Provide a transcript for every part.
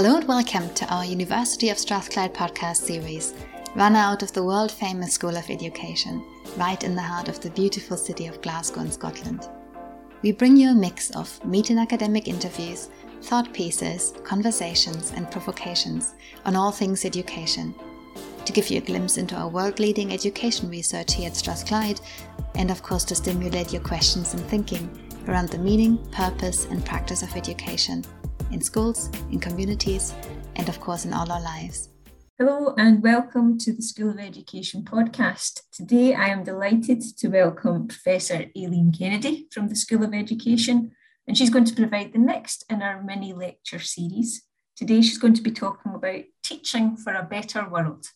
Hello and welcome to our University of Strathclyde podcast series, run out of the world famous School of Education, right in the heart of the beautiful city of Glasgow in Scotland. We bring you a mix of meet and academic interviews, thought pieces, conversations, and provocations on all things education. To give you a glimpse into our world leading education research here at Strathclyde, and of course to stimulate your questions and thinking around the meaning, purpose, and practice of education in schools, in communities, and of course in all our lives. Hello and welcome to the School of Education podcast. Today I am delighted to welcome Professor Aileen Kennedy from the School of Education, and she's going to provide the next in our mini lecture series. Today she's going to be talking about teaching for a better world.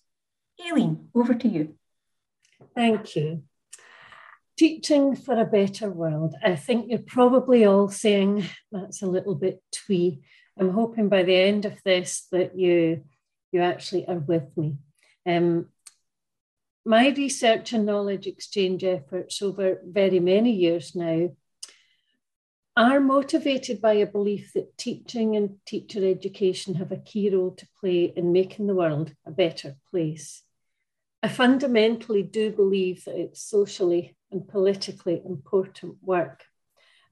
Aileen, over to you. Thank you. Teaching for a better world. I think you're probably all saying that's a little bit twee. I'm hoping by the end of this that you you actually are with me. Um, my research and knowledge exchange efforts over very many years now are motivated by a belief that teaching and teacher education have a key role to play in making the world a better place. I fundamentally do believe that it's socially and politically important work.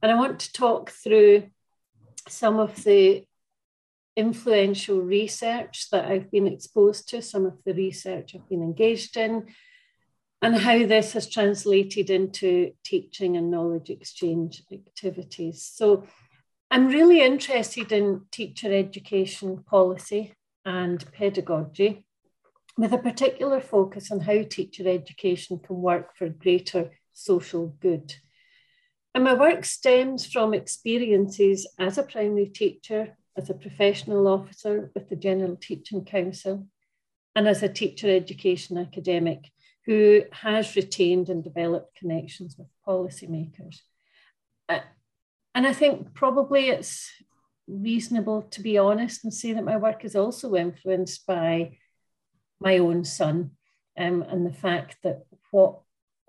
And I want to talk through some of the influential research that I've been exposed to, some of the research I've been engaged in, and how this has translated into teaching and knowledge exchange activities. So I'm really interested in teacher education policy and pedagogy with a particular focus on how teacher education can work for greater social good. And my work stems from experiences as a primary teacher, as a professional officer with the General Teaching Council, and as a teacher education academic who has retained and developed connections with policymakers. Uh, and I think probably it's reasonable to be honest and say that my work is also influenced by my own son um, and the fact that what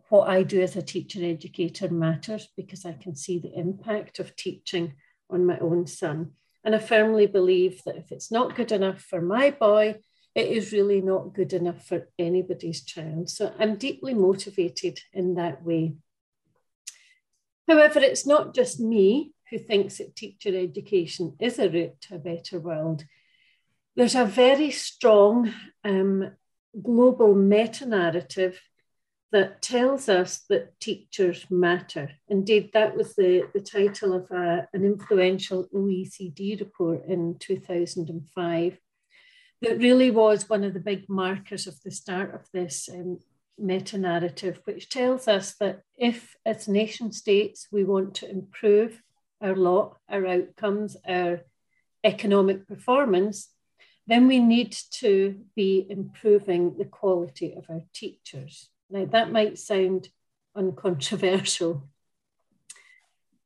what I do as a teacher educator matters because I can see the impact of teaching on my own son. And I firmly believe that if it's not good enough for my boy, it is really not good enough for anybody's child. So I'm deeply motivated in that way. However, it's not just me who thinks that teacher education is a route to a better world. There's a very strong um, global meta narrative that tells us that teachers matter. Indeed, that was the, the title of a, an influential OECD report in 2005 that really was one of the big markers of the start of this um, meta narrative, which tells us that if, as nation states, we want to improve our lot, our outcomes, our economic performance, then we need to be improving the quality of our teachers. Now, that might sound uncontroversial,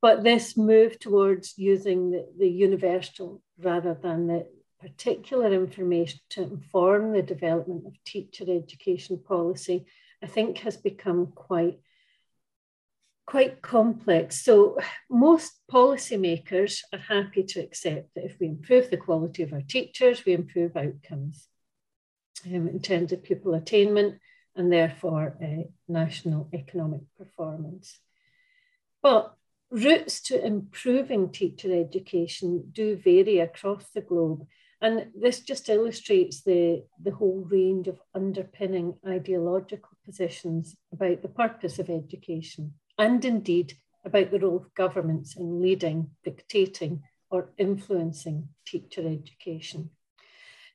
but this move towards using the, the universal rather than the particular information to inform the development of teacher education policy, I think has become quite quite complex. So most policymakers are happy to accept that if we improve the quality of our teachers, we improve outcomes um, in terms of pupil attainment and therefore uh, national economic performance. But routes to improving teacher education do vary across the globe. And this just illustrates the, the whole range of underpinning ideological positions about the purpose of education and indeed about the role of governments in leading, dictating, or influencing teacher education.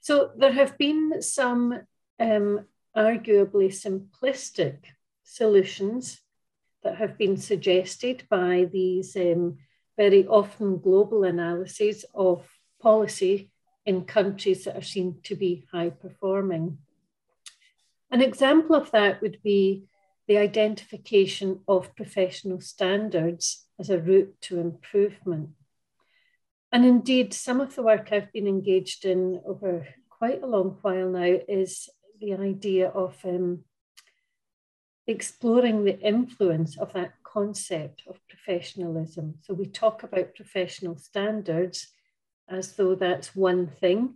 So there have been some um, arguably simplistic solutions that have been suggested by these um, very often global analyses of policy in countries that are seen to be high performing. An example of that would be the identification of professional standards as a route to improvement. And indeed, some of the work I've been engaged in over quite a long while now is the idea of um, exploring the influence of that concept of professionalism. So we talk about professional standards as though that's one thing,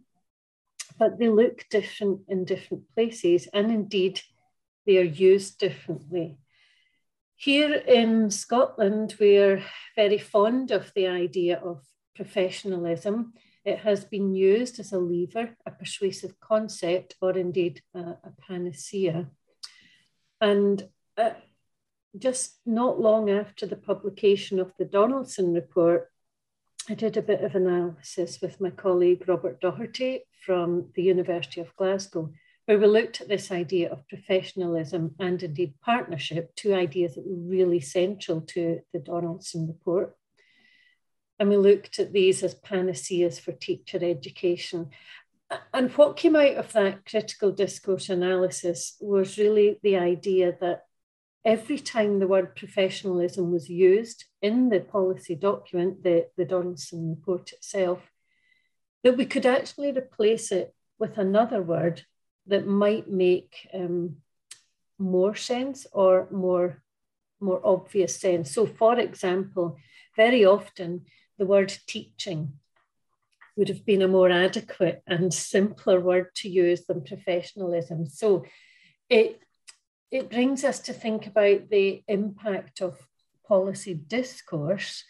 but they look different in different places, and indeed, they are used differently. Here in Scotland, we're very fond of the idea of professionalism. It has been used as a lever, a persuasive concept, or indeed a, a panacea. And uh, just not long after the publication of the Donaldson report, I did a bit of analysis with my colleague Robert Doherty from the University of Glasgow, where we looked at this idea of professionalism and indeed partnership, two ideas that were really central to the Donaldson report. And we looked at these as panaceas for teacher education. And what came out of that critical discourse analysis was really the idea that every time the word professionalism was used in the policy document, the, the Donaldson report itself, that we could actually replace it with another word that might make um, more sense or more, more obvious sense. So, for example, very often the word teaching would have been a more adequate and simpler word to use than professionalism. So, it it brings us to think about the impact of policy discourse,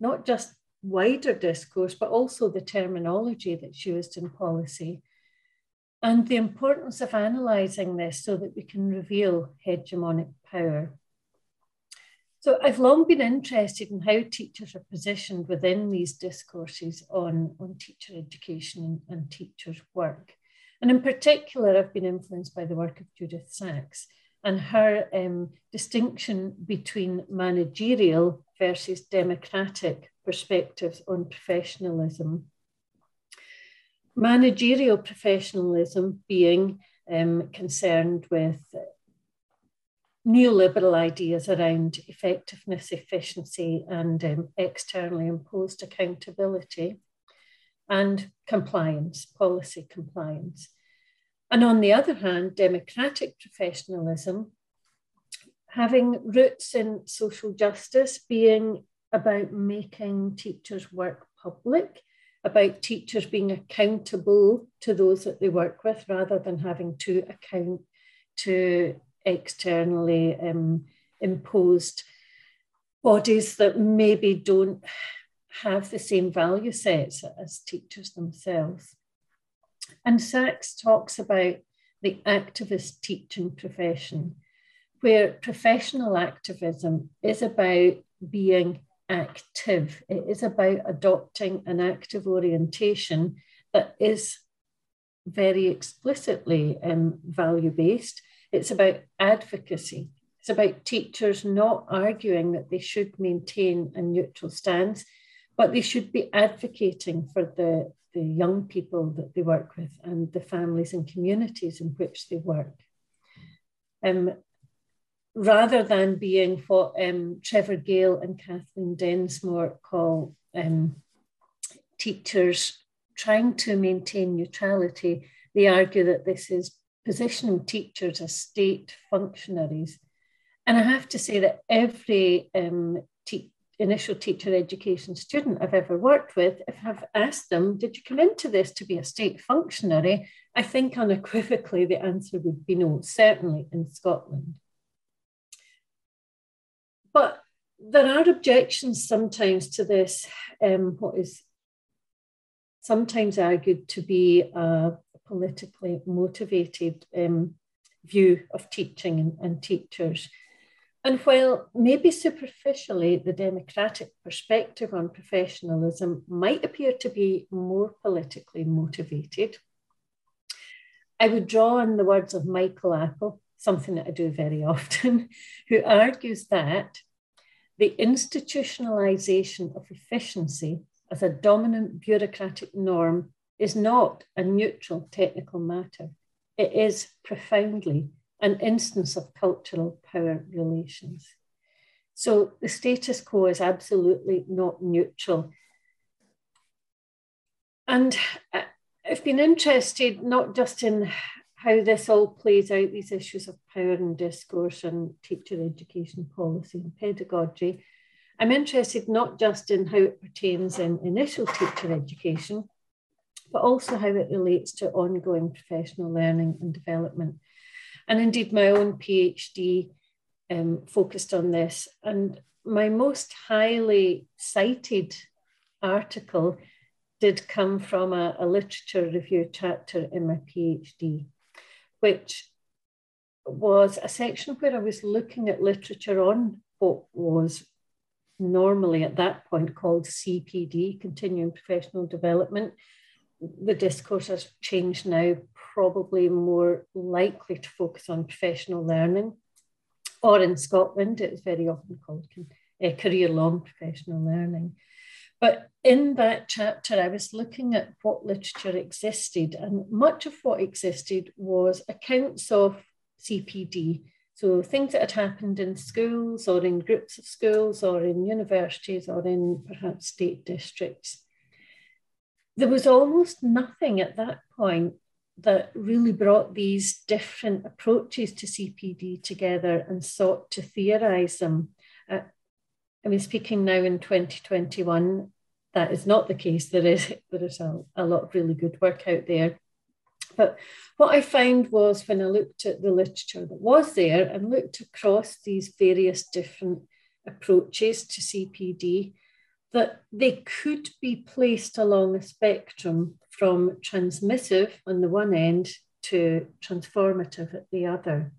not just wider discourse, but also the terminology that's used in policy, and the importance of analysing this so that we can reveal hegemonic power. So I've long been interested in how teachers are positioned within these discourses on, on teacher education and, and teachers' work. And in particular, I've been influenced by the work of Judith Sachs and her um, distinction between managerial versus democratic perspectives on professionalism. Managerial professionalism being um, concerned with neoliberal ideas around effectiveness, efficiency, and um, externally imposed accountability, and compliance, policy compliance. And on the other hand, democratic professionalism, having roots in social justice, being about making teachers' work public, about teachers being accountable to those that they work with rather than having to account to externally um, imposed bodies that maybe don't have the same value sets as teachers themselves. And Sachs talks about the activist teaching profession, where professional activism is about being active. It is about adopting an active orientation that is very explicitly um, value based. It's about advocacy. It's about teachers not arguing that they should maintain a neutral stance, but they should be advocating for the the young people that they work with and the families and communities in which they work. Um, rather than being what um, Trevor Gale and Kathleen Densmore call um, teachers trying to maintain neutrality, they argue that this is positioning teachers as state functionaries. And I have to say that every um, te- initial teacher education student I've ever worked with, if I've asked them, Did you come into this to be a state functionary? I think unequivocally the answer would be no, certainly in Scotland. But there are objections sometimes to this, um, what is sometimes argued to be a politically motivated um, view of teaching and, and teachers. And while maybe superficially the democratic perspective on professionalism might appear to be more politically motivated, I would draw on the words of Michael Apple, something that I do very often, who argues that the institutionalization of efficiency as a dominant bureaucratic norm is not a neutral technical matter. It is profoundly an instance of cultural power relations. So the status quo is absolutely not neutral. And uh, I've been interested not just in how this all plays out, these issues of power and discourse and teacher education policy and pedagogy. I'm interested not just in how it pertains in initial teacher education, but also how it relates to ongoing professional learning and development. And indeed, my own PhD um, focused on this. And my most highly cited article did come from a, a literature review chapter in my PhD, which was a section where I was looking at literature on what was normally at that point called CPD, Continuing Professional Development. The discourse has changed now, probably more likely to focus on professional learning. Or in Scotland, it's very often called uh, career long professional learning. But in that chapter, I was looking at what literature existed, and much of what existed was accounts of CPD. So things that had happened in schools or in groups of schools or in universities or in perhaps state districts. There was almost nothing at that point that really brought these different approaches to CPD together and sought to theorize them. Uh, I mean, speaking now in 2021, that is not the case. There is there is a, a lot of really good work out there. But what I found was when I looked at the literature that was there and looked across these various different approaches to CPD, that they could be placed along a spectrum from transmissive on the one end to transformative at the other.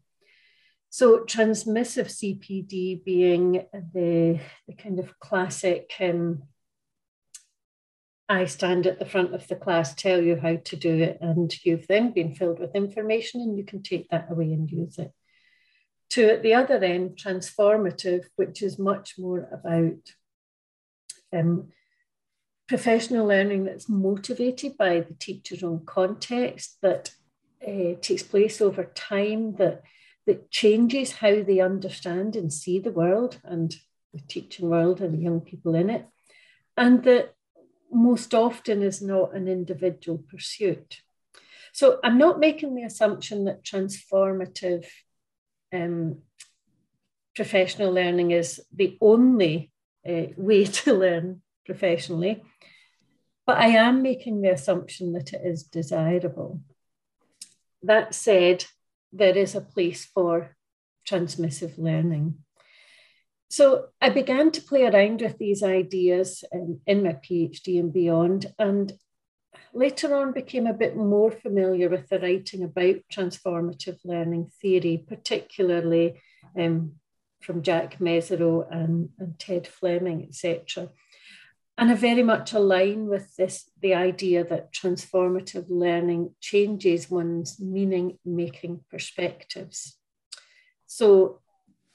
So, transmissive CPD being the, the kind of classic um, I stand at the front of the class, tell you how to do it, and you've then been filled with information and you can take that away and use it. To at the other end, transformative, which is much more about um, professional learning that's motivated by the teacher's own context, that uh, takes place over time, that, that changes how they understand and see the world and the teaching world and the young people in it, and that most often is not an individual pursuit. So I'm not making the assumption that transformative um, professional learning is the only uh, way to learn professionally, but I am making the assumption that it is desirable. That said, there is a place for transmissive learning. So I began to play around with these ideas um, in my PhD and beyond, and later on became a bit more familiar with the writing about transformative learning theory, particularly um, from Jack Mezirow and, and Ted Fleming, etc. And I very much align with this the idea that transformative learning changes one's meaning making perspectives. So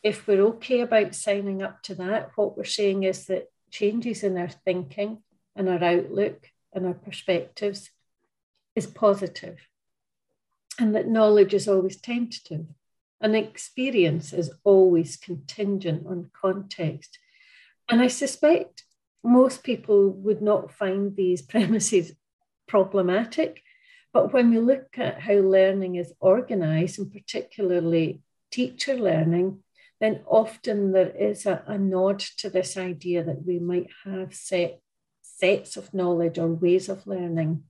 if we're okay about signing up to that, what we're saying is that changes in our thinking and our outlook and our perspectives is positive, and that knowledge is always tentative, and experience is always contingent on context. And I suspect most people would not find these premises problematic. But when we look at how learning is organized, and particularly teacher learning, then often there is a, a nod to this idea that we might have set sets of knowledge or ways of learning.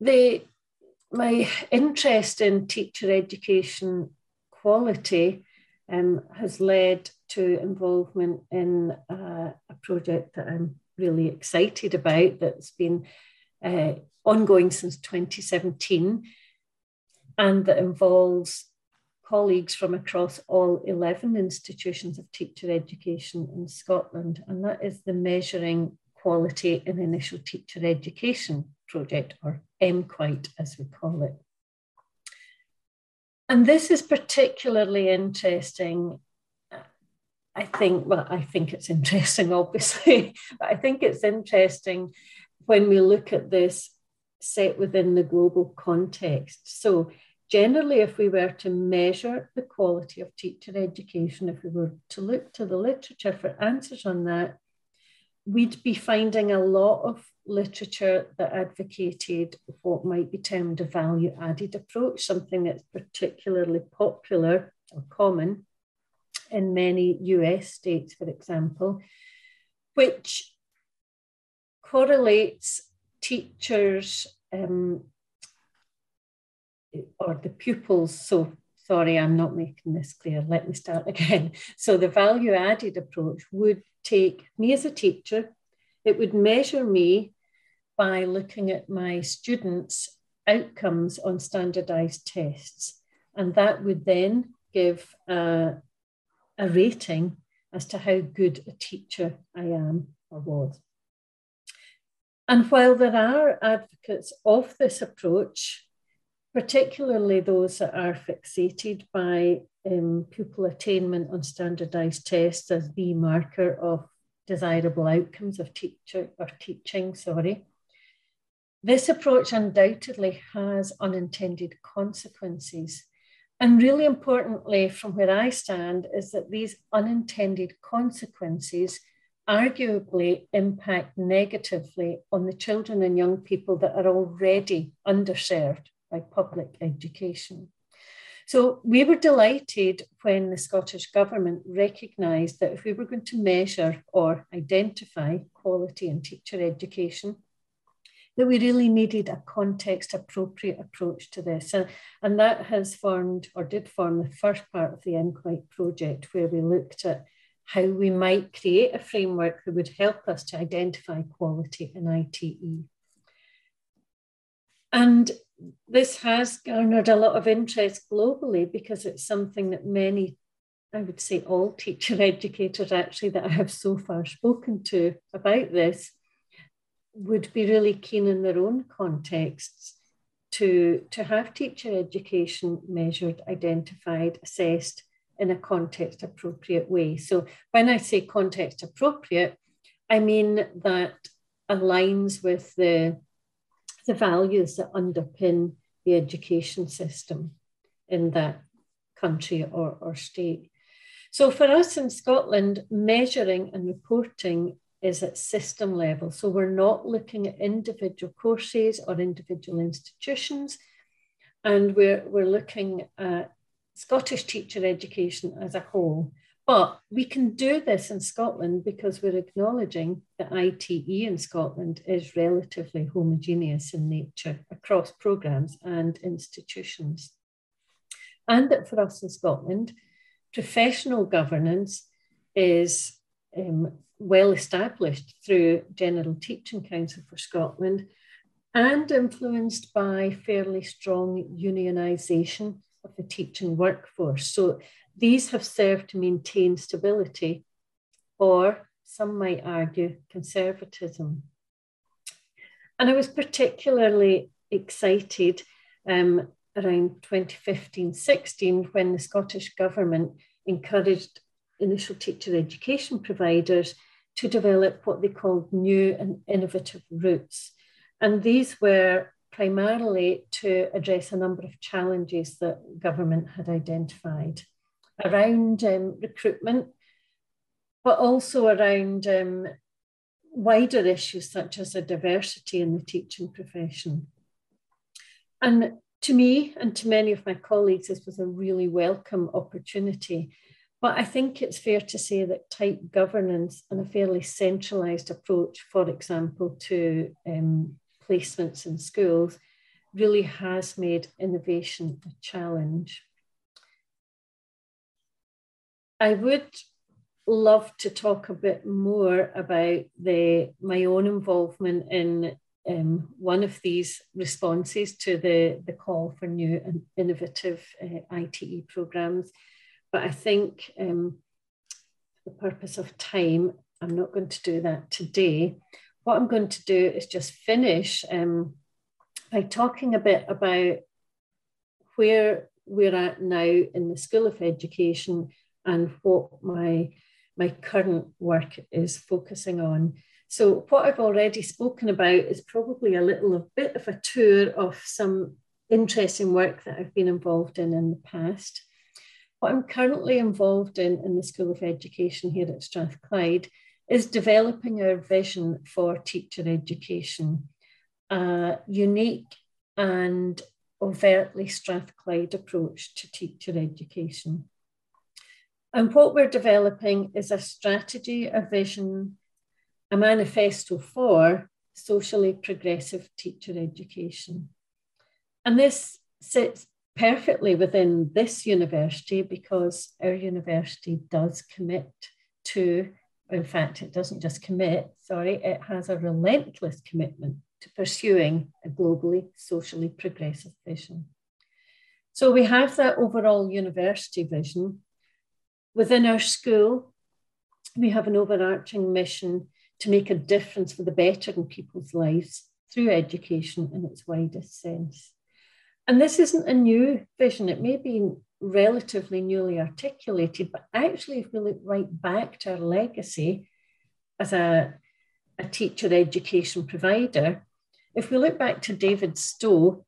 The, my interest in teacher education quality um, has led to involvement in uh, a project that I'm really excited about that's been uh, ongoing since 2017 and that involves colleagues from across all 11 institutions of teacher education in Scotland, and that is the Measuring Quality in Initial Teacher Education project, or MQUITE as we call it. And this is particularly interesting. I think, well, I think it's interesting, obviously, but I think it's interesting when we look at this set within the global context. So generally, if we were to measure the quality of teacher education, if we were to look to the literature for answers on that, we'd be finding a lot of literature that advocated what might be termed a value added approach, something that's particularly popular or common in many US states, for example, which correlates teachers um, or the pupils. So, sorry, I'm not making this clear. Let me start again. So, the value added approach would take me as a teacher, it would measure me by looking at my students' outcomes on standardized tests. And that would then give a, a rating as to how good a teacher I am or was. And while there are advocates of this approach, particularly those that are fixated by um, pupil attainment on standardized tests as the marker of desirable outcomes of teacher or teaching, sorry. This approach undoubtedly has unintended consequences. And really importantly, from where I stand, is that these unintended consequences arguably impact negatively on the children and young people that are already underserved by public education. So we were delighted when the Scottish Government recognised that if we were going to measure or identify quality in teacher education, that we really needed a context appropriate approach to this. And, and that has formed or did form the first part of the MQUITE project, where we looked at how we might create a framework that would help us to identify quality in ITE. And this has garnered a lot of interest globally because it's something that many, I would say all teacher educators actually that I have so far spoken to about this would be really keen in their own contexts to, to have teacher education measured, identified, assessed, in a context appropriate way. So when I say context appropriate, I mean that aligns with the, the values that underpin the education system in that country or, or state. So for us in Scotland, measuring and reporting is at system level. So we're not looking at individual courses or individual institutions, and we're, we're looking at Scottish teacher education as a whole. But we can do this in Scotland because we're acknowledging that ITE in Scotland is relatively homogeneous in nature across programmes and institutions. And that for us in Scotland, professional governance is um, well established through General Teaching Council for Scotland and influenced by fairly strong unionisation of the teaching workforce. So these have served to maintain stability, or some might argue conservatism. And I was particularly excited um, around 2015 16 when the Scottish Government encouraged initial teacher education providers to develop what they called new and innovative routes. And these were primarily to address a number of challenges that government had identified around um, recruitment, but also around um, wider issues such as a diversity in the teaching profession. And to me and to many of my colleagues, this was a really welcome opportunity. But I think it's fair to say that tight governance and a fairly centralised approach, for example, to um, placements in schools really has made innovation a challenge. I would love to talk a bit more about the my own involvement in um, one of these responses to the, the call for new and innovative uh, ITE programs. But I think um, for the purpose of time, I'm not going to do that today what I'm going to do is just finish um, by talking a bit about where we're at now in the School of Education and what my, my current work is focusing on. So what I've already spoken about is probably a little a bit of a tour of some interesting work that I've been involved in in the past. What I'm currently involved in in the School of Education here at Strathclyde is developing our vision for teacher education, a unique and overtly Strathclyde approach to teacher education. And what we're developing is a strategy, a vision, a manifesto for socially progressive teacher education. And this sits perfectly within this university because our university does commit to, in fact, it doesn't just commit, sorry, it has a relentless commitment to pursuing a globally socially progressive vision. So we have that overall university vision. Within our school, we have an overarching mission to make a difference for the better in people's lives through education in its widest sense. And this isn't a new vision, it may be relatively newly articulated, but actually, if we look right back to our legacy as a, a teacher education provider, if we look back to David Stow,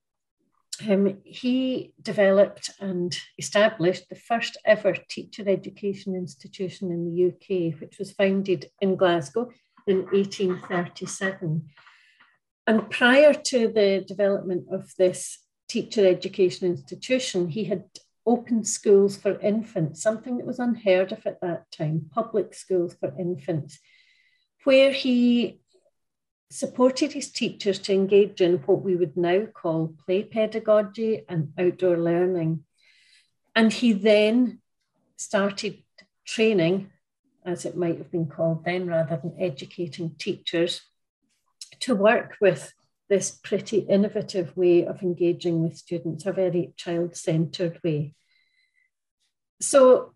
um, he developed and established the first ever teacher education institution in the UK, which was founded in Glasgow in 1837. And prior to the development of this teacher education institution, he had opened schools for infants, something that was unheard of at that time, public schools for infants, where he supported his teachers to engage in what we would now call play pedagogy and outdoor learning. And he then started training, as it might have been called then, rather than educating teachers, to work with this pretty innovative way of engaging with students, a very child centered way. So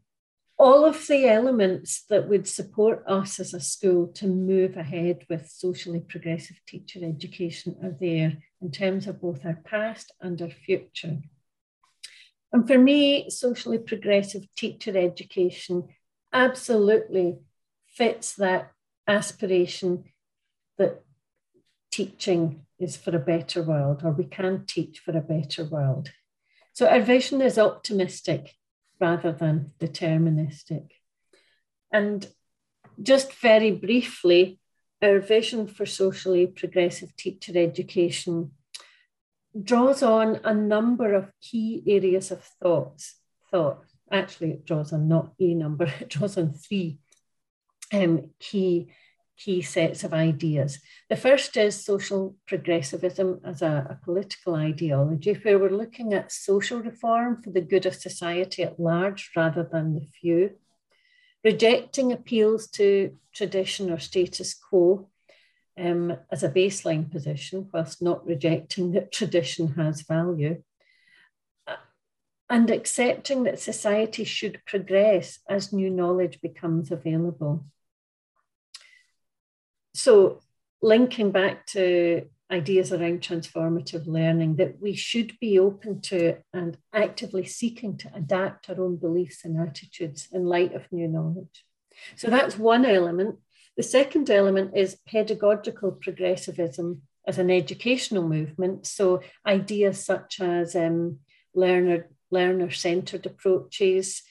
all of the elements that would support us as a school to move ahead with socially progressive teacher education are there in terms of both our past and our future. And for me, socially progressive teacher education absolutely fits that aspiration that teaching is for a better world, or we can teach for a better world. So our vision is optimistic rather than deterministic. And just very briefly, our vision for socially progressive teacher education draws on a number of key areas of thoughts. Thought actually, it draws on not a number; it draws on three um, key key sets of ideas. The first is social progressivism as a, a, political ideology, where we're looking at social reform for the good of society at large rather than the few, rejecting appeals to tradition or status quo um, as a baseline position, whilst not rejecting that tradition has value. And accepting that society should progress as new knowledge becomes available so linking back to ideas around transformative learning that we should be open to and actively seeking to adapt our own beliefs and attitudes in light of new knowledge. So that's one element. The second element is pedagogical progressivism as an educational movement. So ideas such as um, learner learner centered approaches,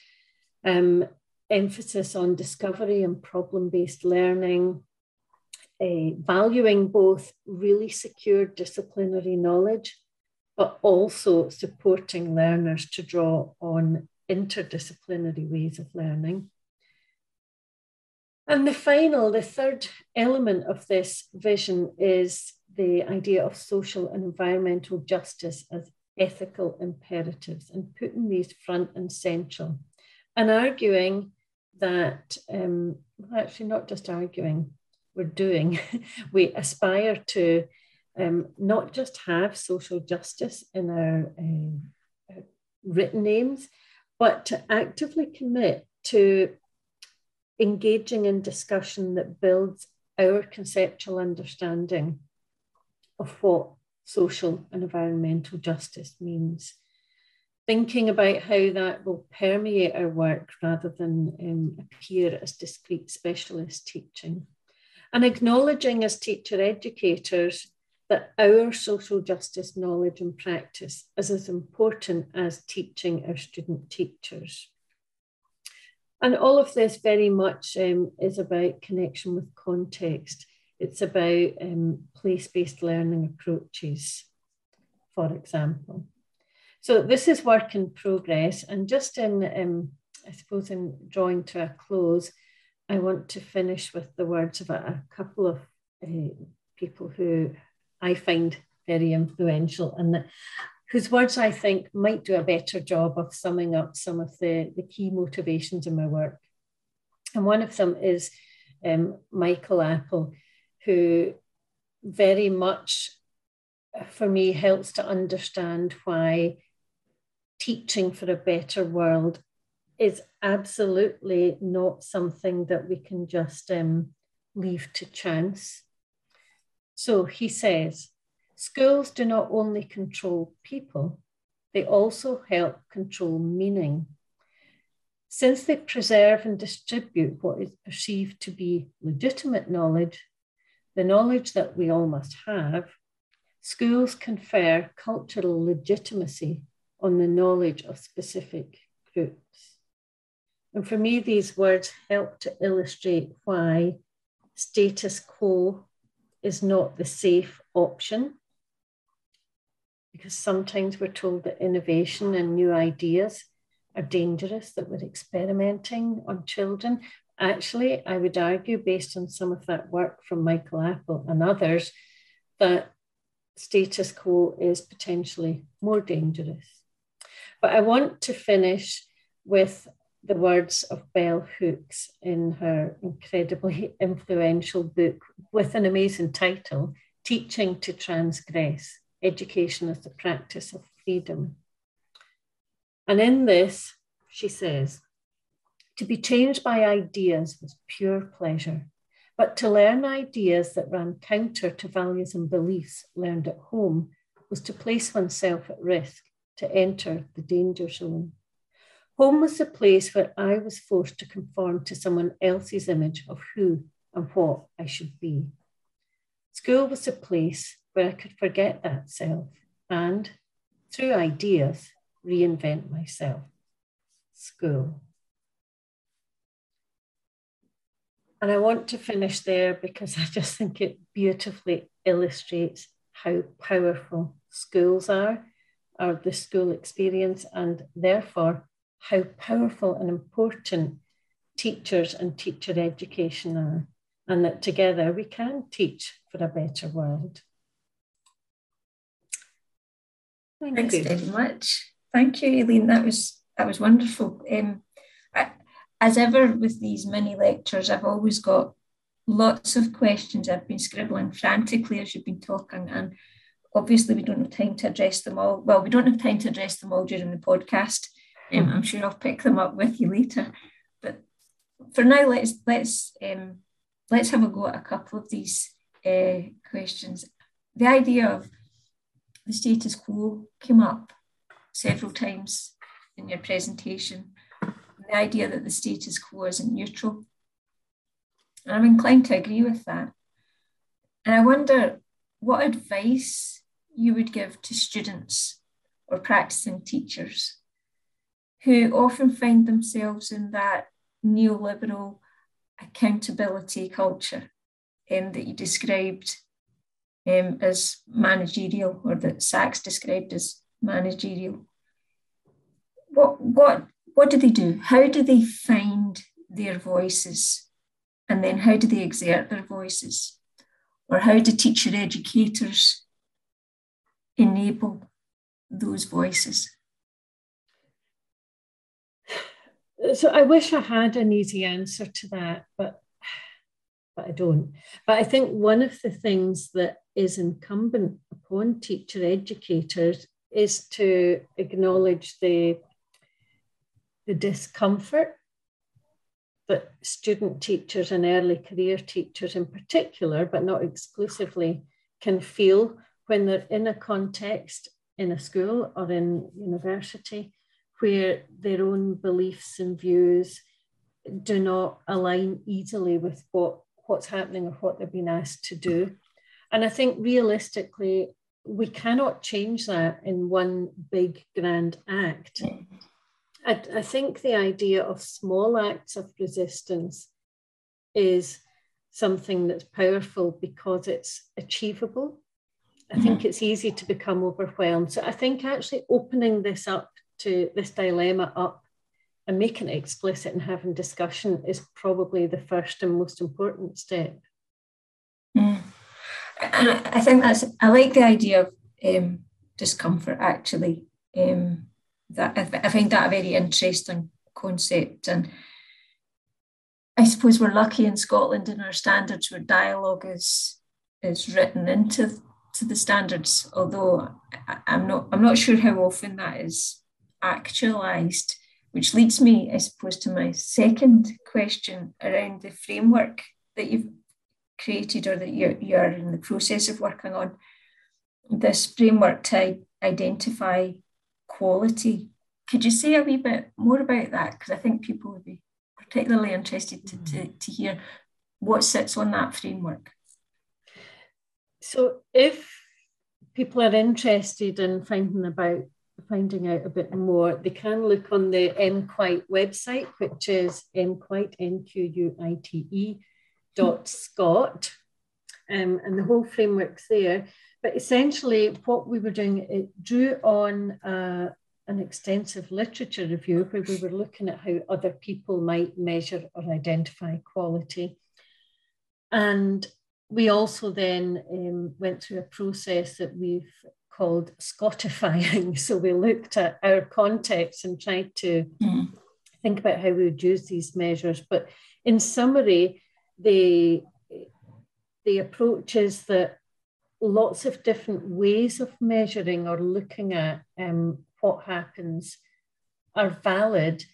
um, emphasis on discovery and problem based learning, uh, valuing both really secure disciplinary knowledge, but also supporting learners to draw on interdisciplinary ways of learning. And the final, the third element of this vision is the idea of social and environmental justice as ethical imperatives and putting these front and central and arguing that, um, actually, not just arguing, we're doing, we aspire to um, not just have social justice in our uh, written names, but to actively commit to engaging in discussion that builds our conceptual understanding of what social and environmental justice means. Thinking about how that will permeate our work rather than um, appear as discrete specialist teaching and acknowledging as teacher educators that our social justice knowledge and practice is as important as teaching our student teachers. And all of this very much um, is about connection with context. It's about um, place based learning approaches, for example. So, this is work in progress. And just in um, I suppose, in drawing to a close, I want to finish with the words of a, a couple of uh, people who I find very influential and that, whose words I think might do a better job of summing up some of the, the key motivations in my work. And one of them is um, Michael Apple, who very much for me helps to understand why teaching for a better world is absolutely not something that we can just um, leave to chance. So he says, schools do not only control people, they also help control meaning. Since they preserve and distribute what is perceived to be legitimate knowledge, the knowledge that we all must have, schools confer cultural legitimacy on the knowledge of specific groups. And for me, these words help to illustrate why status quo is not the safe option. Because sometimes we're told that innovation and new ideas are dangerous, that we're experimenting on children. Actually, I would argue, based on some of that work from Michael Apple and others, that status quo is potentially more dangerous. But I want to finish with the words of Bell Hooks in her incredibly influential book with an amazing title Teaching to Transgress Education as the Practice of Freedom. And in this, she says, to be changed by ideas was pure pleasure, but to learn ideas that ran counter to values and beliefs learned at home was to place oneself at risk, to enter the danger zone. Home was the place where I was forced to conform to someone else's image of who and what I should be. School was the place where I could forget that self and, through ideas, reinvent myself. School. And I want to finish there because I just think it beautifully illustrates how powerful schools are, or the school experience, and therefore how powerful and important teachers and teacher education are, and that together we can teach for a better world. Thank Thanks you. very much. Thank you, Aileen. That was that was wonderful. Um, I, as ever with these mini lectures, I've always got lots of questions. I've been scribbling frantically as you've been talking, and obviously we don't have time to address them all. Well, we don't have time to address them all during the podcast. Um, I'm sure I'll pick them up with you later. But for now, let's let's um, let's have a go at a couple of these uh, questions. The idea of the status quo came up several times in your presentation. The idea that the status quo isn't neutral. And I'm inclined to agree with that. And I wonder what advice you would give to students or practicing teachers who often find themselves in that neoliberal accountability culture um, that you described um, as managerial, or that Sachs described as managerial. What, what, what do they do? How do they find their voices? And then how do they exert their voices? Or how do teacher educators enable those voices? So I wish I had an easy answer to that, but but I don't. But I think one of the things that is incumbent upon teacher educators is to acknowledge the the discomfort that student teachers and early career teachers in particular, but not exclusively, can feel when they're in a context in a school or in university where their own beliefs and views do not align easily with what, what's happening or what they're being asked to do. And I think realistically, we cannot change that in one big grand act. I, I think the idea of small acts of resistance is something that's powerful because it's achievable. I think mm-hmm. it's easy to become overwhelmed. So I think actually opening this up to this dilemma up and making it explicit and having discussion is probably the first and most important step. Mm. I think that's, I like the idea of um, discomfort actually. Um, that I, I find that a very interesting concept. And I suppose we're lucky in Scotland in our standards where dialogue is is written into to the standards, although I'm not I'm not sure how often that is actualized, which leads me, I suppose, to my second question around the framework that you've created or that you're, you're in the process of working on. This framework to identify quality. Could you say a wee bit more about that? Because I think people would be particularly interested to, to, mm. to hear what sits on that framework. So, if people are interested in finding about finding out a bit more, they can look on the MQuite website, which is mquite, M-Q-U-I-T-E dot scot. Um, and the whole framework's there. But essentially what we were doing, it drew on uh, an extensive literature review where we were looking at how other people might measure or identify quality. And we also then um, went through a process that we've called Scottifying. So we looked at our context and tried to mm. think about how we would use these measures. But in summary, the, the approach is that lots of different ways of measuring or looking at um, what happens are valid,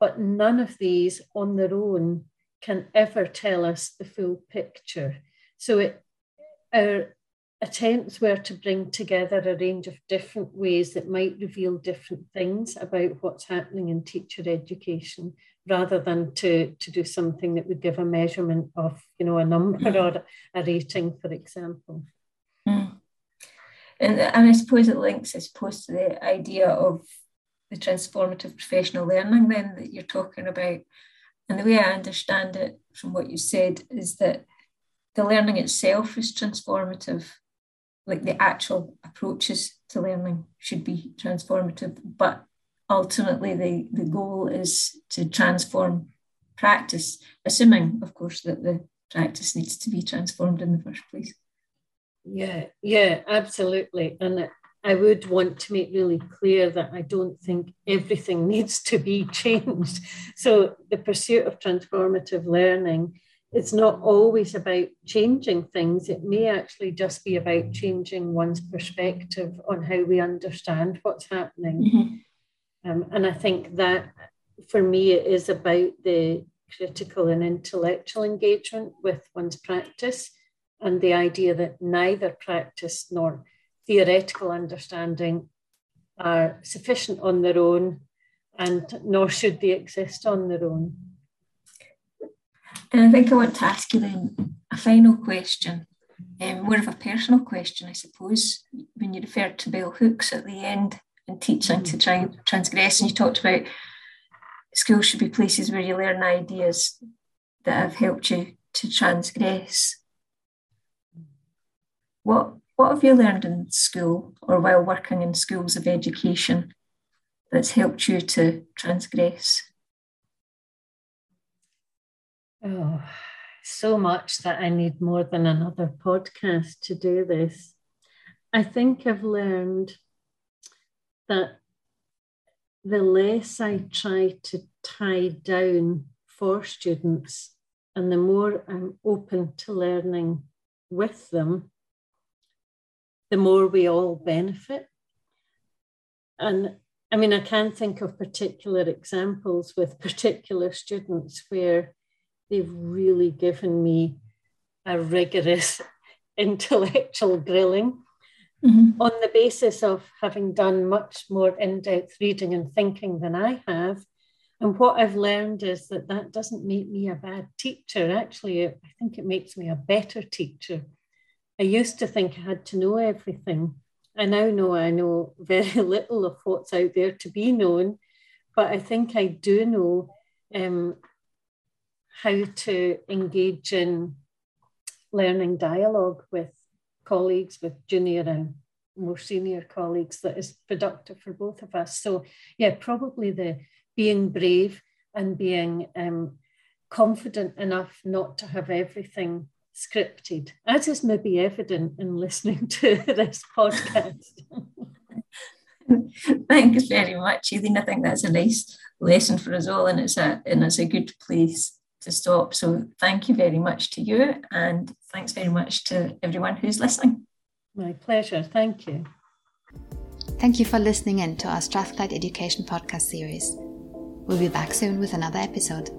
but none of these on their own can ever tell us the full picture. So it, our attempts were to bring together a range of different ways that might reveal different things about what's happening in teacher education rather than to, to do something that would give a measurement of you know a number or a rating for example. Mm. and, and i suppose it links i suppose to the idea of the transformative professional learning then that you're talking about. And the way i understand it from what you said is that the learning itself is transformative like the actual approaches to learning should be transformative, but ultimately the, the goal is to transform practice, assuming, of course, that the practice needs to be transformed in the first place. Yeah, yeah, absolutely. And I would want to make really clear that I don't think everything needs to be changed. So the pursuit of transformative learning it's not always about changing things. It may actually just be about changing one's perspective on how we understand what's happening. Mm-hmm. Um, and I think that for me, it is about the critical and intellectual engagement with one's practice and the idea that neither practice nor theoretical understanding are sufficient on their own and nor should they exist on their own. And I think I want to ask you then a final question, um, more of a personal question, I suppose. When you referred to bell hooks at the end and teaching to try transgress, and you talked about schools should be places where you learn ideas that have helped you to transgress. What what have you learned in school or while working in schools of education that's helped you to transgress? Oh, so much that I need more than another podcast to do this. I think I've learned that the less I try to tie down for students and the more I'm open to learning with them, the more we all benefit. And I mean, I can think of particular examples with particular students where they've really given me a rigorous intellectual grilling mm-hmm. on the basis of having done much more in depth reading and thinking than I have. And what I've learned is that that doesn't make me a bad teacher. Actually, I think it makes me a better teacher. I used to think I had to know everything. I now know I know very little of what's out there to be known, but I think I do know um, how to engage in learning dialogue with colleagues, with junior and more senior colleagues that is productive for both of us. So, yeah, probably the being brave and being um, confident enough not to have everything scripted, as is maybe evident in listening to this podcast. Thanks very much, Aileen. I think that's a nice lesson for us all, and it's a and it's a good place to stop. So thank you very much to you, and thanks very much to everyone who's listening. My pleasure. Thank you. Thank you for listening in to our Strathclyde Education podcast series. We'll be back soon with another episode.